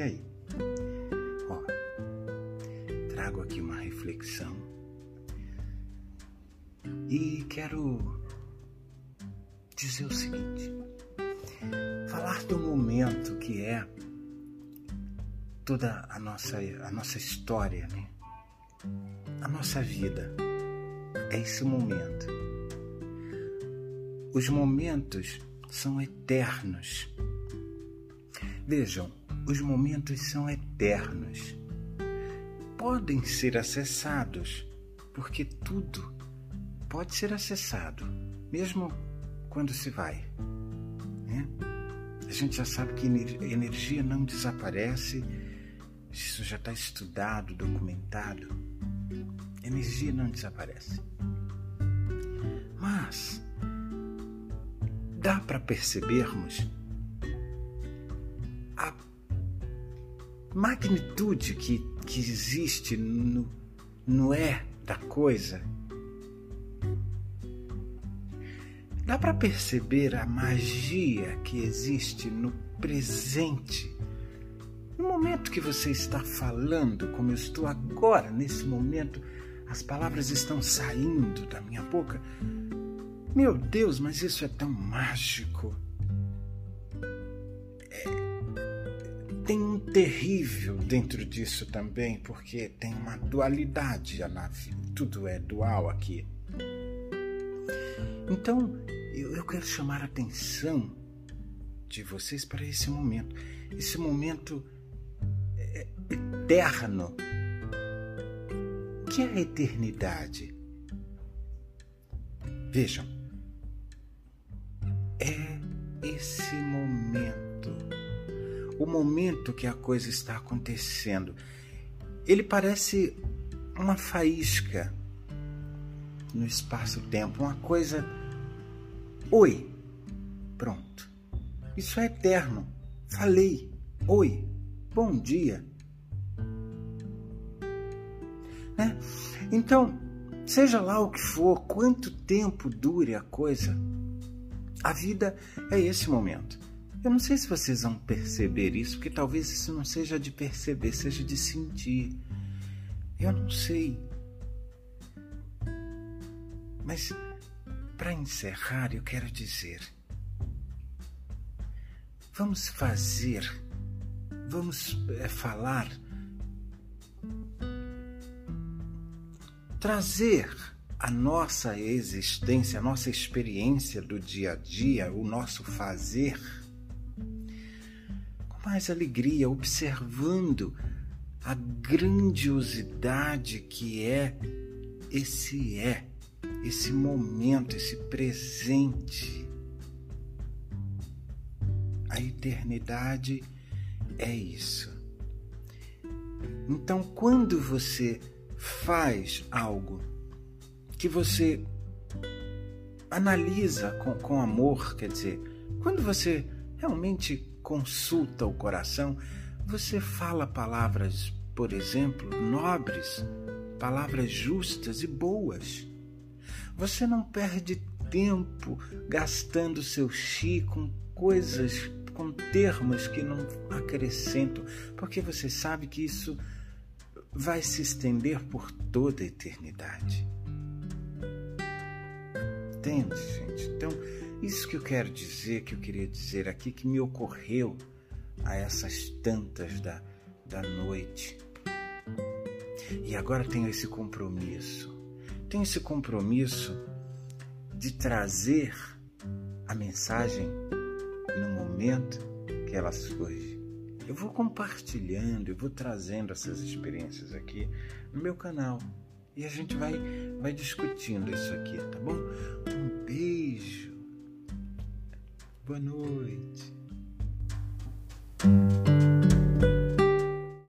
E aí? Ó, trago aqui uma reflexão e quero dizer o seguinte: falar do momento que é toda a nossa, a nossa história, né? a nossa vida. É esse momento. Os momentos são eternos. Vejam, os momentos são eternos. Podem ser acessados, porque tudo pode ser acessado, mesmo quando se vai. Né? A gente já sabe que energia não desaparece, isso já está estudado, documentado. Energia não desaparece. Mas dá para percebermos magnitude que, que existe no, no é da coisa. Dá para perceber a magia que existe no presente. No momento que você está falando, como eu estou agora, nesse momento, as palavras estão saindo da minha boca. Meu Deus, mas isso é tão mágico. Tem um terrível dentro disso também, porque tem uma dualidade. Tudo é dual aqui. Então, eu, eu quero chamar a atenção de vocês para esse momento. Esse momento é, eterno. que é a eternidade? Vejam, é esse momento, o momento que a coisa está acontecendo. Ele parece uma faísca no espaço-tempo, uma coisa Oi. Pronto. Isso é eterno. Falei. Oi. Bom dia. Né? Então, seja lá o que for, quanto tempo dure a coisa, a vida é esse momento. Eu não sei se vocês vão perceber isso, porque talvez isso não seja de perceber, seja de sentir. Eu não sei. Mas para encerrar, eu quero dizer: vamos fazer, vamos é, falar, trazer a nossa existência, a nossa experiência do dia a dia, o nosso fazer, mais alegria, observando a grandiosidade que é esse é esse momento, esse presente. A eternidade é isso. Então, quando você faz algo que você analisa com, com amor, quer dizer, quando você realmente consulta o coração, você fala palavras, por exemplo, nobres, palavras justas e boas. Você não perde tempo gastando seu chi com coisas, com termos que não acrescentam, porque você sabe que isso vai se estender por toda a eternidade. Entende, gente? Então, isso que eu quero dizer, que eu queria dizer aqui, que me ocorreu a essas tantas da, da noite. E agora tenho esse compromisso tenho esse compromisso de trazer a mensagem no momento que ela surge. Eu vou compartilhando, eu vou trazendo essas experiências aqui no meu canal e a gente vai, vai discutindo isso aqui, tá bom? Boa noite.